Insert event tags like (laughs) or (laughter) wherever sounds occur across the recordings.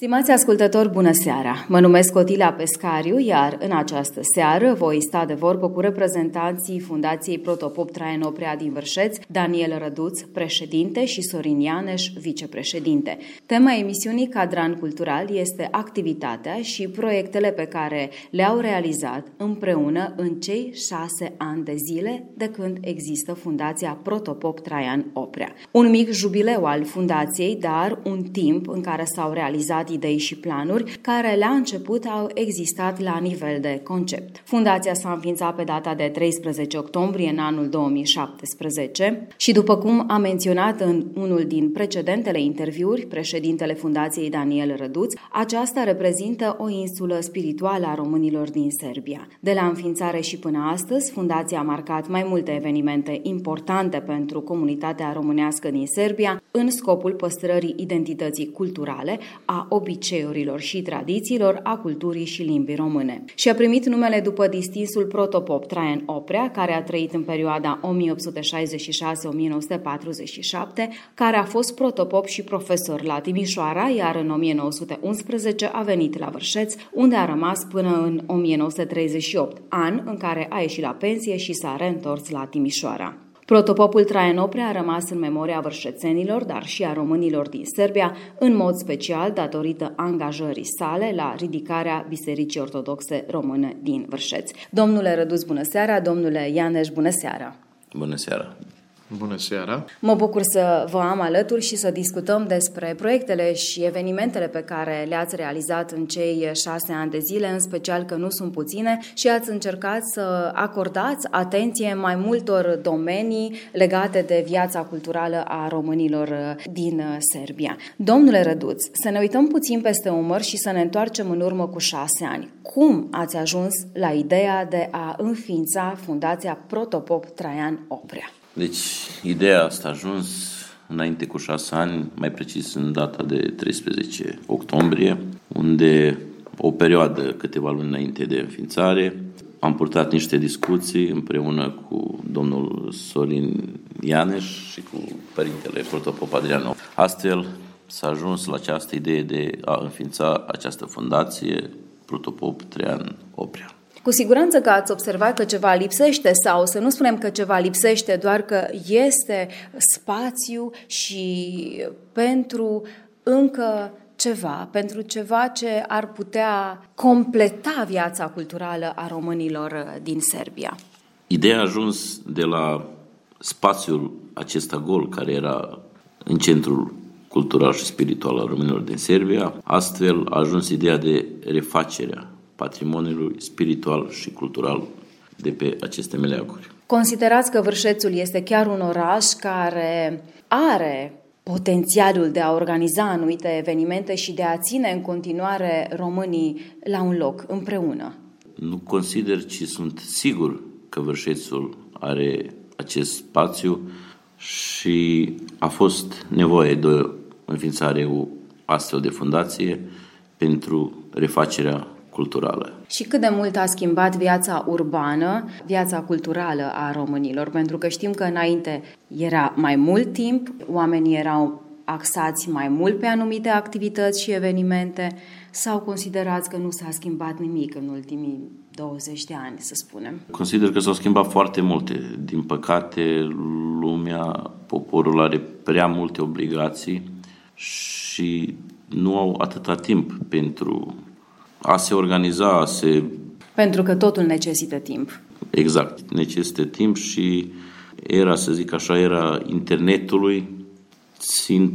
Stimați ascultători, bună seara! Mă numesc Cotila Pescariu, iar în această seară voi sta de vorbă cu reprezentanții Fundației Protopop Traian Oprea din Vârșeț, Daniel Răduț, președinte, și Sorin Ianeș, vicepreședinte. Tema emisiunii Cadran Cultural este activitatea și proiectele pe care le-au realizat împreună în cei șase ani de zile de când există Fundația Protopop Traian Oprea. Un mic jubileu al fundației, dar un timp în care s-au realizat idei și planuri care la început au existat la nivel de concept. Fundația s-a înființat pe data de 13 octombrie în anul 2017 și după cum a menționat în unul din precedentele interviuri președintele Fundației Daniel Răduț, aceasta reprezintă o insulă spirituală a românilor din Serbia. De la înființare și până astăzi, Fundația a marcat mai multe evenimente importante pentru comunitatea românească din Serbia în scopul păstrării identității culturale, a obiceiurilor și tradițiilor a culturii și limbii române. Și a primit numele după distinsul protopop Traian Oprea, care a trăit în perioada 1866-1947, care a fost protopop și profesor la Timișoara, iar în 1911 a venit la Vârșeț, unde a rămas până în 1938, an în care a ieșit la pensie și s-a reîntors la Timișoara. Protopopul Traian Oprea a rămas în memoria vârșețenilor, dar și a românilor din Serbia, în mod special datorită angajării sale la ridicarea Bisericii Ortodoxe Române din Vârșeț. Domnule Rădus, bună seara! Domnule Ianeș, bună seara! Bună seara! Bună seara! Mă bucur să vă am alături și să discutăm despre proiectele și evenimentele pe care le-ați realizat în cei șase ani de zile, în special că nu sunt puține, și ați încercat să acordați atenție mai multor domenii legate de viața culturală a românilor din Serbia. Domnule Răduț, să ne uităm puțin peste umăr și să ne întoarcem în urmă cu șase ani. Cum ați ajuns la ideea de a înființa Fundația Protopop Traian Oprea? Deci, ideea asta a ajuns înainte cu șase ani, mai precis în data de 13 octombrie, unde o perioadă, câteva luni înainte de înființare, am purtat niște discuții împreună cu domnul Sorin Ianeș și cu părintele Protopop Adrianov. Astfel s-a ajuns la această idee de a înființa această fundație Protopop Traian Oprea. Cu siguranță că ați observat că ceva lipsește sau să nu spunem că ceva lipsește, doar că este spațiu și pentru încă ceva, pentru ceva ce ar putea completa viața culturală a românilor din Serbia. Ideea a ajuns de la spațiul acesta gol care era în centrul cultural și spiritual al românilor din Serbia. Astfel a ajuns ideea de refacerea patrimoniului spiritual și cultural de pe aceste meleaguri. Considerați că Vârșețul este chiar un oraș care are potențialul de a organiza anumite evenimente și de a ține în continuare românii la un loc, împreună? Nu consider, ci sunt sigur că Vârșețul are acest spațiu și a fost nevoie de o înființare o astfel de fundație pentru refacerea culturală. Și cât de mult a schimbat viața urbană, viața culturală a românilor? Pentru că știm că înainte era mai mult timp, oamenii erau axați mai mult pe anumite activități și evenimente sau considerați că nu s-a schimbat nimic în ultimii 20 de ani, să spunem? Consider că s-au schimbat foarte multe. Din păcate, lumea, poporul are prea multe obligații și nu au atâta timp pentru a se organiza, a se... Pentru că totul necesită timp. Exact, necesită timp și era, să zic așa, era internetului, țin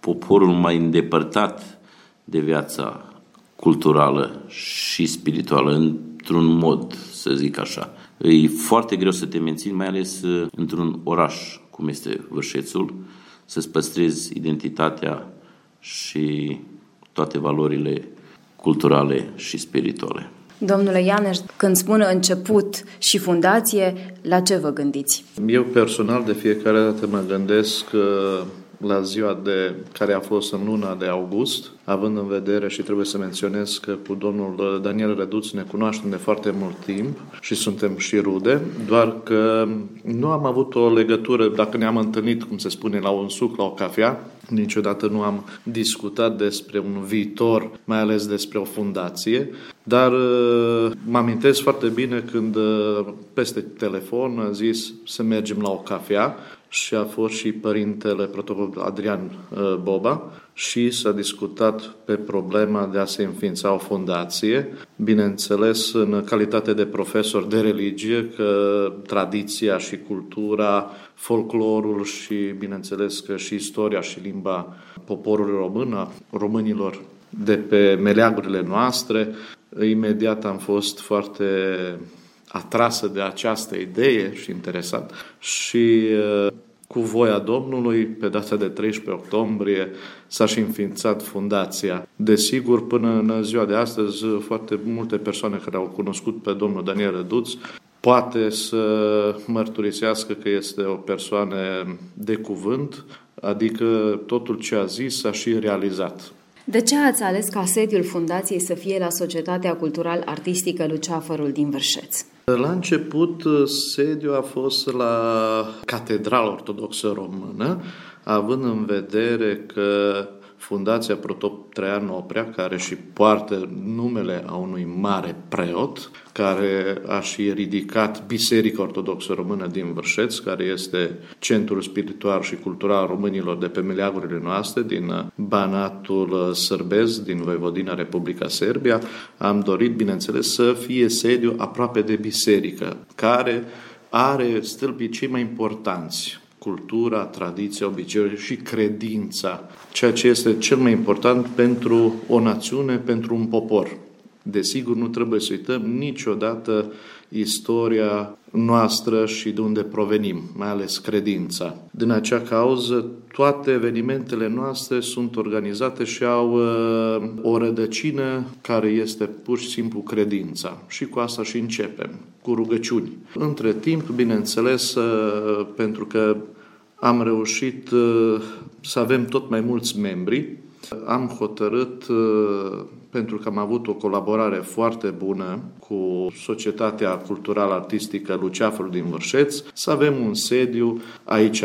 poporul mai îndepărtat de viața culturală și spirituală, într-un mod, să zic așa. E foarte greu să te menții, mai ales uh, într-un oraș cum este Vârșețul, să-ți păstrezi identitatea și toate valorile culturale și spirituale. Domnule Ianeș, când spun început și fundație, la ce vă gândiți? Eu personal de fiecare dată mă gândesc uh, la ziua de care a fost în luna de august, având în vedere și trebuie să menționez că cu domnul Daniel Răduț ne cunoaștem de foarte mult timp și suntem și rude, doar că nu am avut o legătură, dacă ne-am întâlnit, cum se spune, la un suc, la o cafea, niciodată nu am discutat despre un viitor, mai ales despre o fundație, dar uh, mă amintesc foarte bine când uh, peste telefon a zis să mergem la o cafea și a fost și părintele protocol Adrian uh, Boba și s-a discutat pe problema de a se înființa o fundație, bineînțeles în calitate de profesor de religie, că tradiția și cultura, folclorul și bineînțeles că și istoria și limba poporului român, a românilor de pe meleagurile noastre, imediat am fost foarte atrasă de această idee și interesat și uh, cu voia Domnului, pe data de 13 octombrie, s-a și înființat fundația. Desigur, până în ziua de astăzi, foarte multe persoane care au cunoscut pe domnul Daniel Răduț poate să mărturisească că este o persoană de cuvânt, adică totul ce a zis a și realizat. De ce ați ales ca sediul fundației să fie la Societatea Cultural-Artistică Luceafărul din Vârșeț? La început, sediul a fost la Catedrala Ortodoxă Română, având în vedere că Fundația Protop Traian Oprea, care și poartă numele a unui mare preot, care a și ridicat Biserica Ortodoxă Română din Vârșeț, care este centrul spiritual și cultural românilor de pe meleagurile noastre, din Banatul Sărbez, din Voivodina Republica Serbia, am dorit, bineînțeles, să fie sediu aproape de biserică, care are stâlpii cei mai importanți cultura, tradiția, obiceiurile și credința, ceea ce este cel mai important pentru o națiune, pentru un popor. Desigur, nu trebuie să uităm niciodată istoria noastră și de unde provenim, mai ales credința. Din acea cauză, toate evenimentele noastre sunt organizate și au uh, o rădăcină care este pur și simplu credința. Și cu asta și începem, cu rugăciuni. Între timp, bineînțeles, uh, pentru că am reușit uh, să avem tot mai mulți membri, am hotărât uh, pentru că am avut o colaborare foarte bună cu Societatea Culturală Artistică Luceafărul din Vârșeț, să avem un sediu aici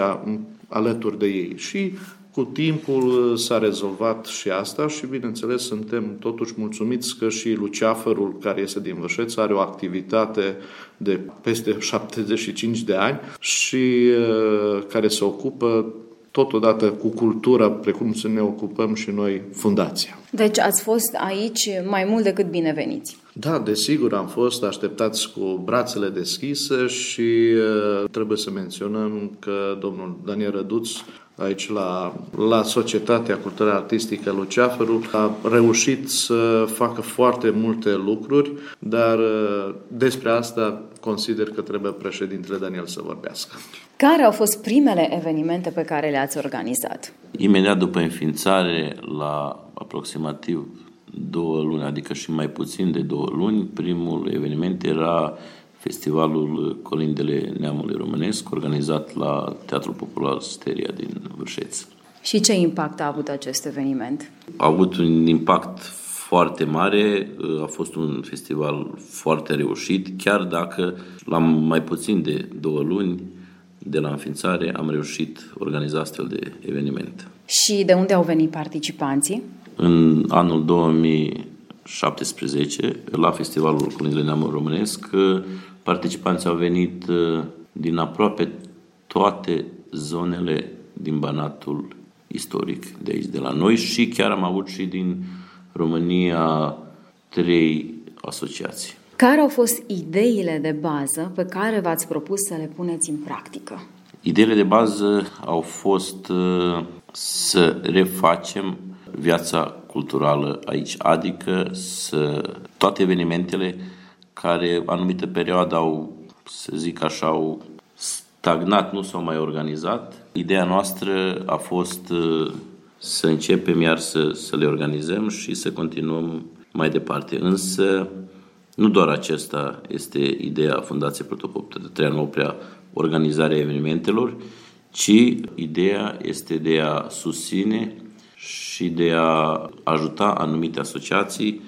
alături de ei. Și cu timpul s-a rezolvat și asta și, bineînțeles, suntem totuși mulțumiți că și Luceafărul, care este din Vârșeț, are o activitate de peste (laughs) 75 de ani și uh, care se ocupă totodată cu cultura, precum să ne ocupăm și noi fundația. Deci ați fost aici mai mult decât bineveniți. Da, desigur, am fost așteptați cu brațele deschise și uh, trebuie să menționăm că domnul Daniel Răduț aici la, la Societatea Culturală Artistică Luceafărul a reușit să facă foarte multe lucruri, dar uh, despre asta consider că trebuie președintele Daniel să vorbească. Care au fost primele evenimente pe care le-ați organizat? Imediat după înființare, la aproximativ două luni, adică și mai puțin de două luni, primul eveniment era Festivalul Colindele Neamului Românesc, organizat la Teatrul Popular Steria din Vârșeț. Și ce impact a avut acest eveniment? A avut un impact foarte mare, a fost un festival foarte reușit, chiar dacă la mai puțin de două luni de la înființare am reușit organiza astfel de eveniment. Și de unde au venit participanții? În anul 2017, la Festivalul Colindele Neamului Românesc, Participanții au venit uh, din aproape toate zonele din Banatul istoric de aici, de la noi și chiar am avut și din România trei asociații. Care au fost ideile de bază pe care v-ați propus să le puneți în practică? Ideile de bază au fost uh, să refacem viața culturală aici, adică să toate evenimentele care anumită perioadă au, să zic așa, au stagnat, nu s-au mai organizat. Ideea noastră a fost uh, să începem iar să, să le organizăm și să continuăm mai departe. Însă, nu doar acesta este ideea Fundației Protopop Traian Oprea, organizarea evenimentelor, ci ideea este de a susține și de a ajuta anumite asociații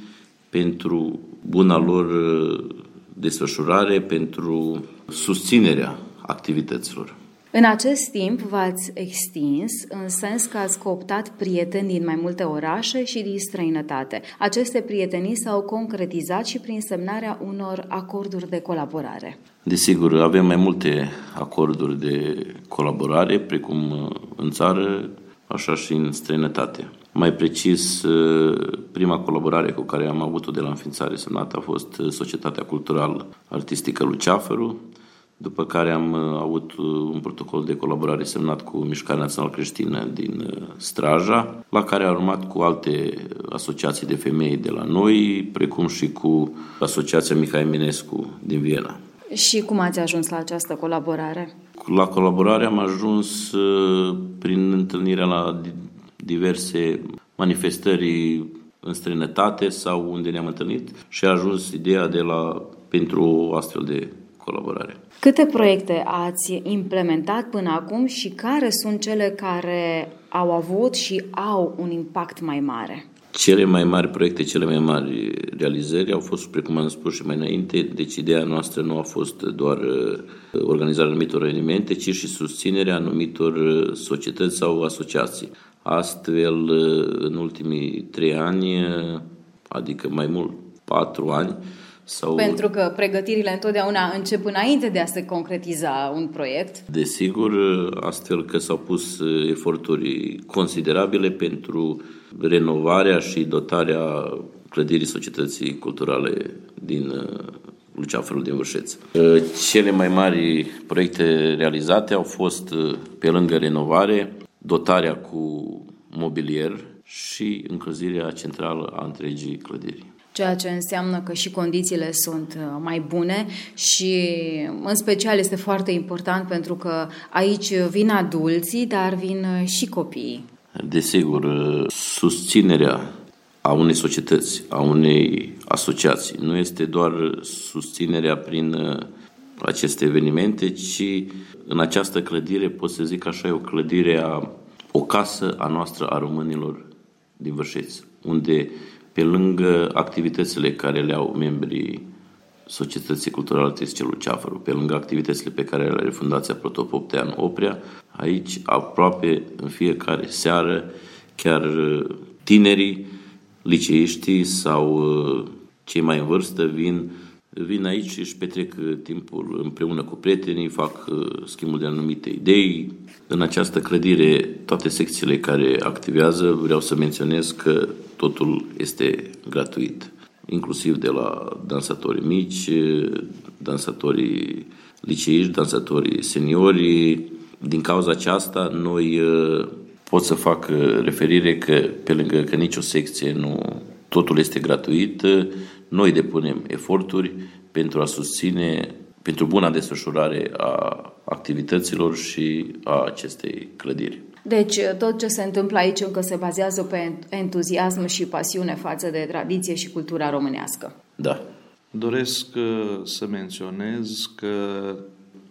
pentru buna lor uh, desfășurare, pentru susținerea activităților. În acest timp v-ați extins în sens că ați cooptat prieteni din mai multe orașe și din străinătate. Aceste prietenii s-au concretizat și prin semnarea unor acorduri de colaborare. Desigur, avem mai multe acorduri de colaborare, precum uh, în țară, așa și în străinătate. Mai precis, uh, prima colaborare cu care am avut-o de la înființare semnată a fost uh, Societatea Culturală Artistică Luceafăru, după care am uh, avut uh, un protocol de colaborare semnat cu Mișcarea Națională Creștină din uh, Straja, la care a urmat cu alte asociații de femei de la noi, precum și cu Asociația Mihai Eminescu din Viena. Și cum ați ajuns la această colaborare? La colaborare am ajuns prin întâlnirea la diverse manifestări în străinătate sau unde ne-am întâlnit și a ajuns ideea de la pentru o astfel de colaborare. Câte proiecte ați implementat până acum și care sunt cele care au avut și au un impact mai mare? Cele mai mari proiecte, cele mai mari realizări au fost, precum am spus și mai înainte, deci ideea noastră nu a fost doar uh, organizarea anumitor evenimente, ci și susținerea anumitor uh, societăți sau asociații. Astfel, uh, în ultimii trei ani, adică mai mult patru ani, sau... Pentru că pregătirile întotdeauna încep înainte de a se concretiza un proiect. Desigur, astfel că s-au pus eforturi considerabile pentru renovarea și dotarea clădirii societății culturale din uh, Luceafărul din Vârșeț. Uh, cele mai mari proiecte realizate au fost, uh, pe lângă renovare, dotarea cu mobilier și încălzirea centrală a întregii clădiri ceea ce înseamnă că și condițiile sunt uh, mai bune și în special este foarte important pentru că aici vin adulții, dar vin uh, și copiii. Desigur, uh, susținerea a unei societăți, a unei asociații, nu este doar susținerea prin aceste evenimente, ci în această clădire, pot să zic așa, e o clădire a, o casă a noastră a românilor din Vârșeți, unde pe lângă activitățile care le au membrii Societății Culturale Artistice Luceafăru, pe lângă activitățile pe care le are Fundația Protopoptean Oprea, aici aproape în fiecare seară chiar uh, tinerii, liceiștii sau uh, cei mai în vârstă vin vin aici și își petrec uh, timpul împreună cu prietenii, fac schimbul de anumite idei. În această clădire, toate secțiile care activează, vreau să menționez că totul este gratuit, inclusiv de la dansatorii mici, dansatorii liceiști, dansatorii seniori. Din cauza aceasta, noi uh, pot să fac uh, referire că, pe lângă că nicio secție nu, totul este gratuit, noi depunem eforturi pentru a susține, pentru buna desfășurare a activităților și a acestei clădiri. Deci tot ce se întâmplă aici încă se bazează pe entuziasm și pasiune față de tradiție și cultura românească. Da. Doresc uh, să menționez că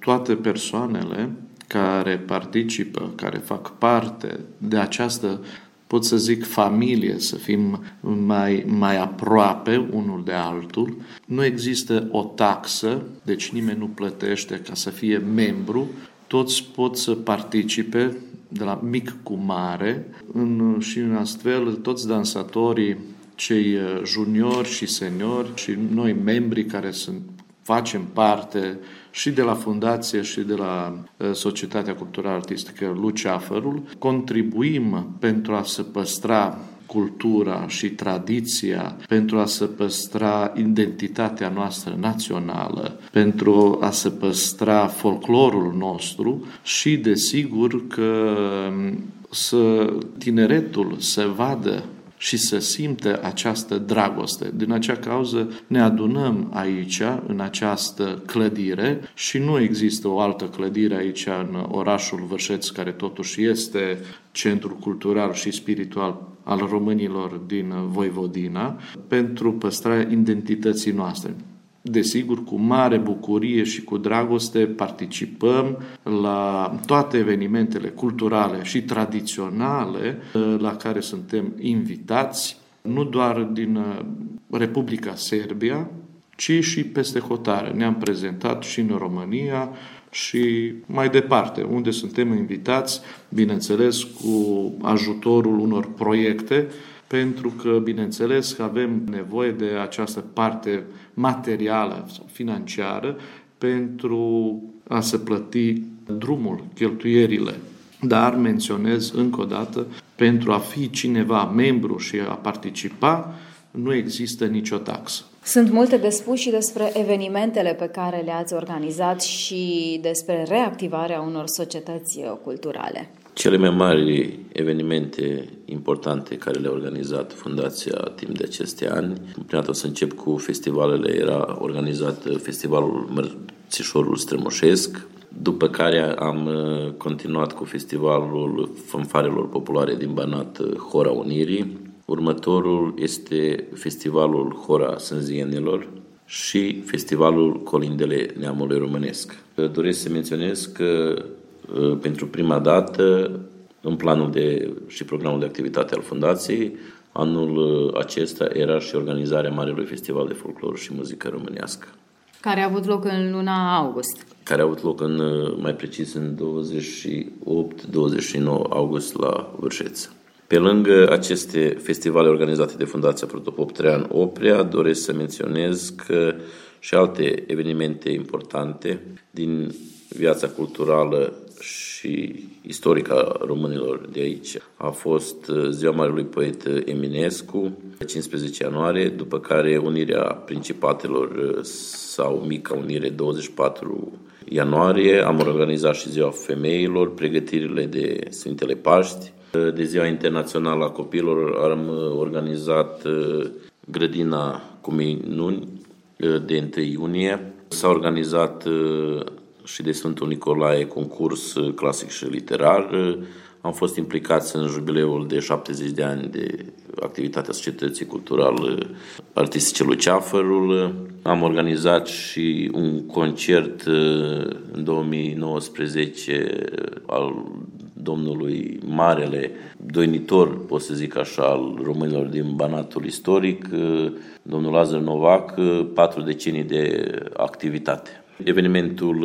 toate persoanele care participă, care fac parte de această, pot să zic, familie, să fim mai, mai aproape unul de altul. Nu există o taxă, deci nimeni nu plătește ca să fie membru, toți pot să participe de la mic cu mare în, și în astfel toți dansatorii, cei uh, juniori și seniori și noi membri care sunt, facem parte și de la Fundație și de la uh, Societatea Culturală Artistică Luceafărul, contribuim pentru a se păstra cultura și tradiția, pentru a se păstra identitatea noastră națională, pentru a se păstra folclorul nostru și, desigur, că um, să tineretul să vadă și să simte această dragoste. Din acea cauză ne adunăm aici, în această clădire și nu există o altă clădire aici în orașul Vârșeț, care totuși este centru cultural și spiritual al românilor din Voivodina, pentru păstrarea identității noastre. Desigur, cu mare bucurie și cu dragoste participăm la toate evenimentele culturale și tradiționale uh, la care suntem invitați, nu doar din uh, Republica Serbia, ci și peste hotare. Ne-am prezentat și în România și mai departe, unde suntem invitați, bineînțeles, cu ajutorul unor proiecte pentru că, bineînțeles, că avem nevoie de această parte materială sau financiară pentru a se plăti drumul, cheltuierile. Dar menționez încă o dată, pentru a fi cineva membru și a participa, nu există nicio taxă. Sunt multe de spus și despre evenimentele pe care le-ați organizat și despre reactivarea unor societăți culturale. Cele mai mari evenimente importante care le-a organizat Fundația timp de aceste ani, prima dată o să încep cu festivalele, era organizat Festivalul Mărțișorul Strămoșesc, după care am uh, continuat cu festivalul fanfarelor populare din Banat, uh, Hora Unirii. Următorul este festivalul Hora Sânzienilor și festivalul Colindele Neamului Românesc. Doresc să menționez că Uh, pentru prima dată în planul de, și programul de activitate al Fundației. Anul uh, acesta era și organizarea Marelui Festival de Folclor și Muzică Românească. Care a avut loc în luna august. Care a avut loc în, uh, mai precis în 28-29 august la Vârșeț. Pe lângă aceste festivale organizate de Fundația Protopop Trean Oprea, doresc să menționez că și alte evenimente importante din viața culturală și istorică a românilor de aici. A fost uh, ziua Marelui Poet Eminescu, 15 ianuarie, după care unirea principatelor uh, sau mica unire 24 ianuarie. Am organizat și ziua femeilor, pregătirile de Sfintele Paști. Uh, de ziua internațională a copiilor am organizat grădina cu minuni de 1 iunie. S-a organizat și de Sfântul Nicolae, concurs uh, clasic și literar. Uh, am fost implicați în jubileul de 70 de ani de activitatea Societății Culturale Artistice Luceafărul. Am organizat și un concert uh, în 2019 al domnului Marele, doinitor, pot să zic așa, al românilor din Banatul istoric, domnul Lazar Novac, patru decenii de activitate. Evenimentul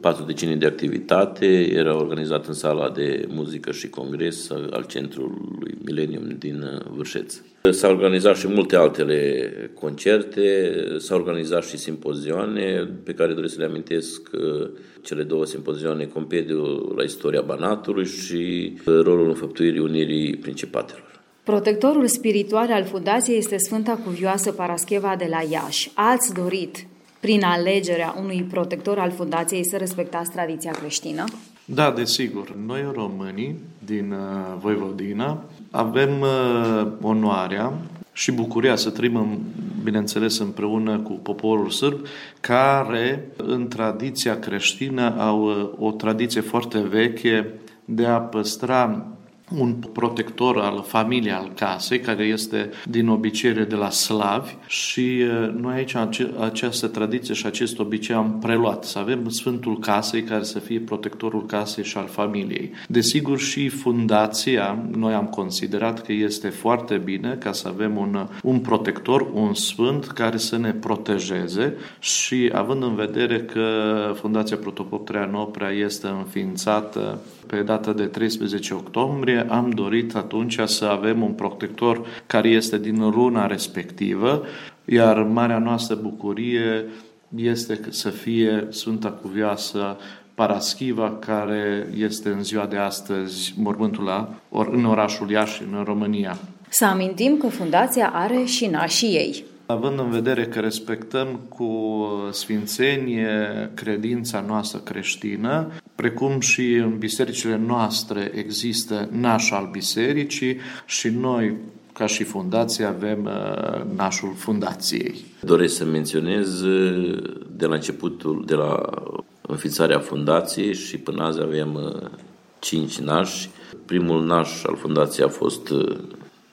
4 uh, decenii de activitate era organizat în sala de muzică și congres al Centrului Millennium din uh, Vârșeț. S-au organizat și multe altele concerte, s-au organizat și simpozioane pe care doresc să le amintesc uh, cele două simpozioane, Compediu la istoria Banatului și rolul înfăptuirii Unirii Principatelor. Protectorul spiritual al fundației este Sfânta Cuvioasă Parascheva de la Iași. Ați dorit prin alegerea unui protector al fundației să respectați tradiția creștină? Da, desigur. Noi românii din uh, Voivodina avem uh, onoarea și bucuria să trăim, bineînțeles, împreună cu poporul sârb, care în tradiția creștină au uh, o tradiție foarte veche de a păstra un protector al familiei, al casei, care este din obiceiere de la slavi și noi aici această tradiție și acest obicei am preluat, să avem Sfântul Casei care să fie protectorul casei și al familiei. Desigur și fundația, noi am considerat că este foarte bine ca să avem un, un protector, un sfânt care să ne protejeze și având în vedere că Fundația Protopop Traianoprea este înființată pe data de 13 octombrie, am dorit atunci să avem un protector care este din luna respectivă, iar marea noastră bucurie este să fie Sfânta Cuvioasă Paraschiva, care este în ziua de astăzi mormântul la, or, în orașul Iași, în România. Să amintim că fundația are și nașii ei. Având în vedere că respectăm cu sfințenie credința noastră creștină, precum și în bisericile noastre există naș al bisericii și noi ca și fundație avem uh, nașul fundației. Doresc să menționez de la începutul, de la înființarea fundației și până azi avem cinci nași. Primul naș al fundației a fost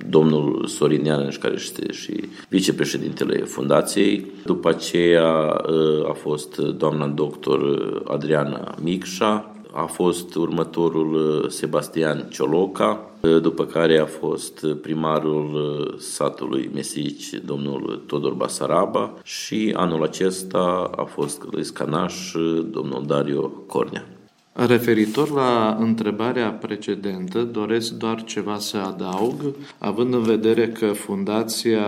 domnul Sorin Ianeș, care este și vicepreședintele fundației. După aceea a fost doamna doctor Adriana Micșa, a fost următorul Sebastian Cioloca, după care a fost primarul satului Mesici, domnul Todor Basaraba și anul acesta a fost canaș, domnul Dario Cornea. Referitor la întrebarea precedentă, doresc doar ceva să adaug, având în vedere că Fundația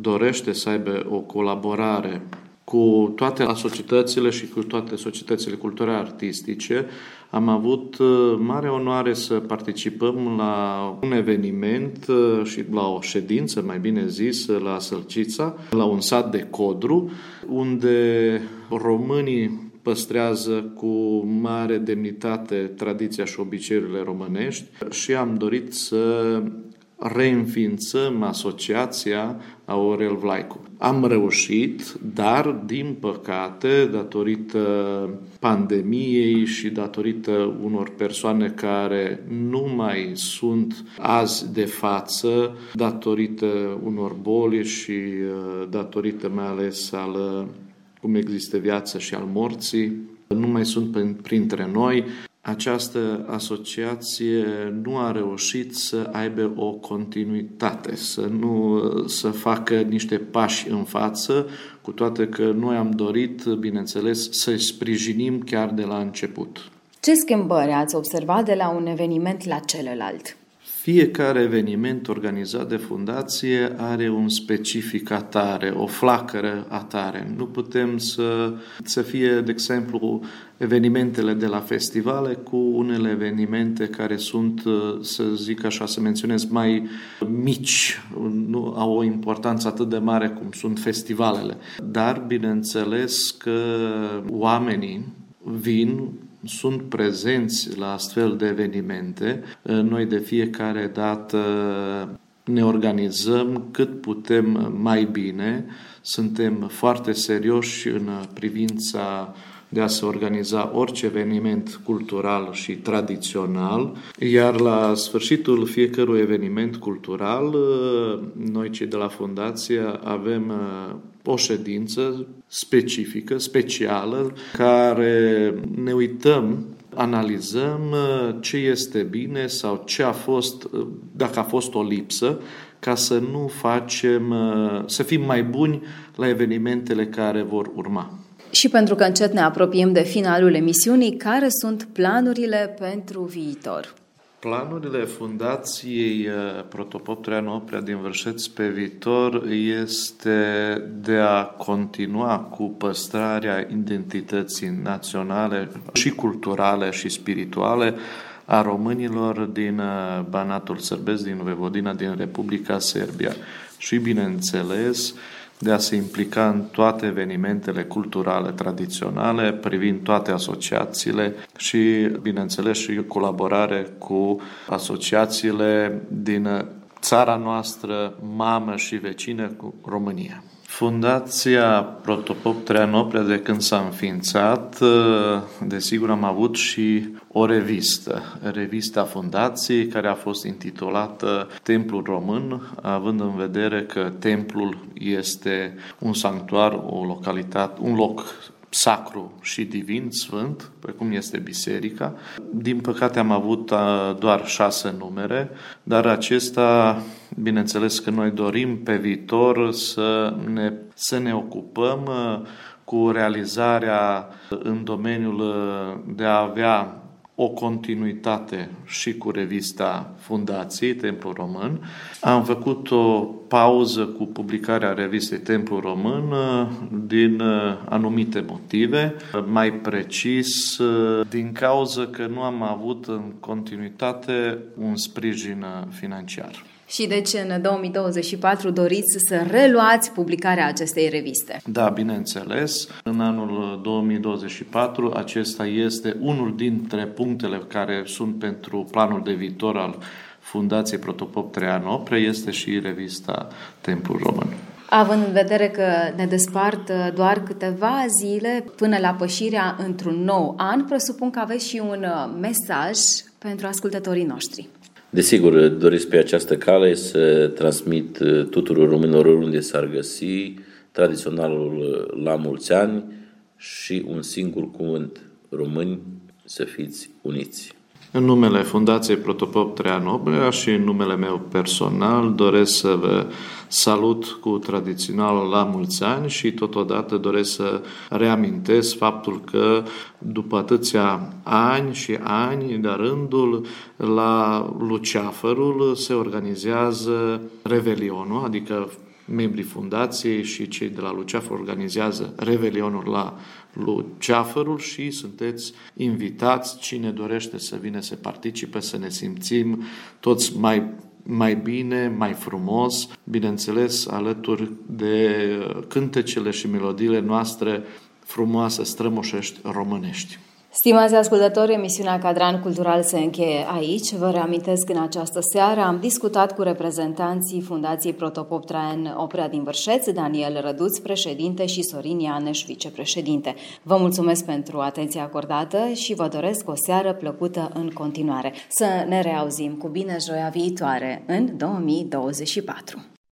dorește să aibă o colaborare cu toate asocietățile și cu toate societățile culturale artistice, am avut uh, mare onoare să participăm la un eveniment uh, și la o ședință, mai bine zis, la Sălcița, la un sat de Codru, unde românii păstrează cu mare demnitate tradiția și obiceiurile românești și am dorit să reînființăm asociația Aurel Vlaicu. Am reușit, dar, din păcate, datorită pandemiei și datorită unor persoane care nu mai sunt azi de față, datorită unor boli și uh, datorită mai ales al cum există viața și al morții, nu mai sunt printre noi. Această asociație nu a reușit să aibă o continuitate, să nu să facă niște pași în față, cu toate că noi am dorit, bineînțeles, să-i sprijinim chiar de la început. Ce schimbări ați observat de la un eveniment la celălalt? Fiecare eveniment organizat de fundație are un specific atare, o flacără atare. Nu putem să, să fie, de exemplu, evenimentele de la festivale cu unele evenimente care sunt, să zic așa, să menționez, mai mici, nu au o importanță atât de mare cum sunt festivalele. Dar, bineînțeles că oamenii vin sunt prezenți la astfel de evenimente. Noi de fiecare dată ne organizăm cât putem mai bine, suntem foarte serioși în privința de a se organiza orice eveniment cultural și tradițional, iar la sfârșitul fiecărui eveniment cultural, noi cei de la Fundație avem o ședință specifică, specială, care ne uităm analizăm uh, ce este bine sau ce a fost, uh, dacă a fost o lipsă, ca să nu facem, uh, să fim mai buni la evenimentele care vor urma. Și pentru că încet ne apropiem de finalul emisiunii, care sunt planurile pentru viitor? Planurile Fundației uh, Protopop Traian Oprea din Vârșeț pe viitor este de a continua cu păstrarea identității naționale și culturale și spirituale a românilor din uh, Banatul Sărbesc, din Vevodina, din Republica Serbia. Și, bineînțeles, de a se implica în toate evenimentele culturale tradiționale, privind toate asociațiile și, bineînțeles, și colaborare cu asociațiile din țara noastră, mamă și vecină cu România. Fundația Protopop Treanoprea, de când s-a înființat, ă, desigur am avut și o revistă, revista Fundației, care a fost intitulată Templul Român, având în vedere că templul este un sanctuar, o localitate, un loc sacru și divin, sfânt, precum este biserica. Din păcate am avut doar șase numere, dar acesta, bineînțeles că noi dorim pe viitor să ne, să ne ocupăm cu realizarea în domeniul de a avea o continuitate și cu revista Fundației Templu Român. Am făcut o pauză cu publicarea revistei Templu Român uh, din uh, anumite motive, mai precis uh, din cauza că nu am avut în continuitate un sprijin financiar. Și deci în 2024 doriți să reluați publicarea acestei reviste? Da, bineînțeles. În anul 2024 acesta este unul dintre punctele care sunt pentru planul de viitor al Fundației Protopop Traian Oprea este și revista Templul Român. Având în vedere că ne despart uh, doar câteva zile până la pășirea într-un nou an, presupun că aveți și un uh, mesaj pentru ascultătorii noștri. Desigur, doresc pe această cale să transmit uh, tuturor românilor oriunde s-ar găsi tradiționalul la mulți ani și un singur cuvânt, români, să fiți uniți. În numele Fundației Protopop Traian și în numele meu personal doresc să vă salut cu tradițional la mulți ani și totodată doresc să reamintesc faptul că după atâția ani și ani de rândul la Luceafărul se organizează Revelionul, adică membrii fundației și cei de la Luceafăr organizează Revelionul la Luceafărul și sunteți invitați, cine dorește să vină să participe, să ne simțim toți mai mai bine, mai frumos, bineînțeles alături de cântecele și melodiile noastre frumoase, strămoșești, românești. Stimați ascultători, emisiunea Cadran Cultural se încheie aici. Vă reamintesc în această seară am discutat cu reprezentanții Fundației Protopop Traian Oprea din Vârșeț, Daniel Răduț, președinte și Sorin Ianeș, vicepreședinte. Vă mulțumesc pentru atenția acordată și vă doresc o seară plăcută în continuare. Să ne reauzim cu bine joia viitoare în 2024.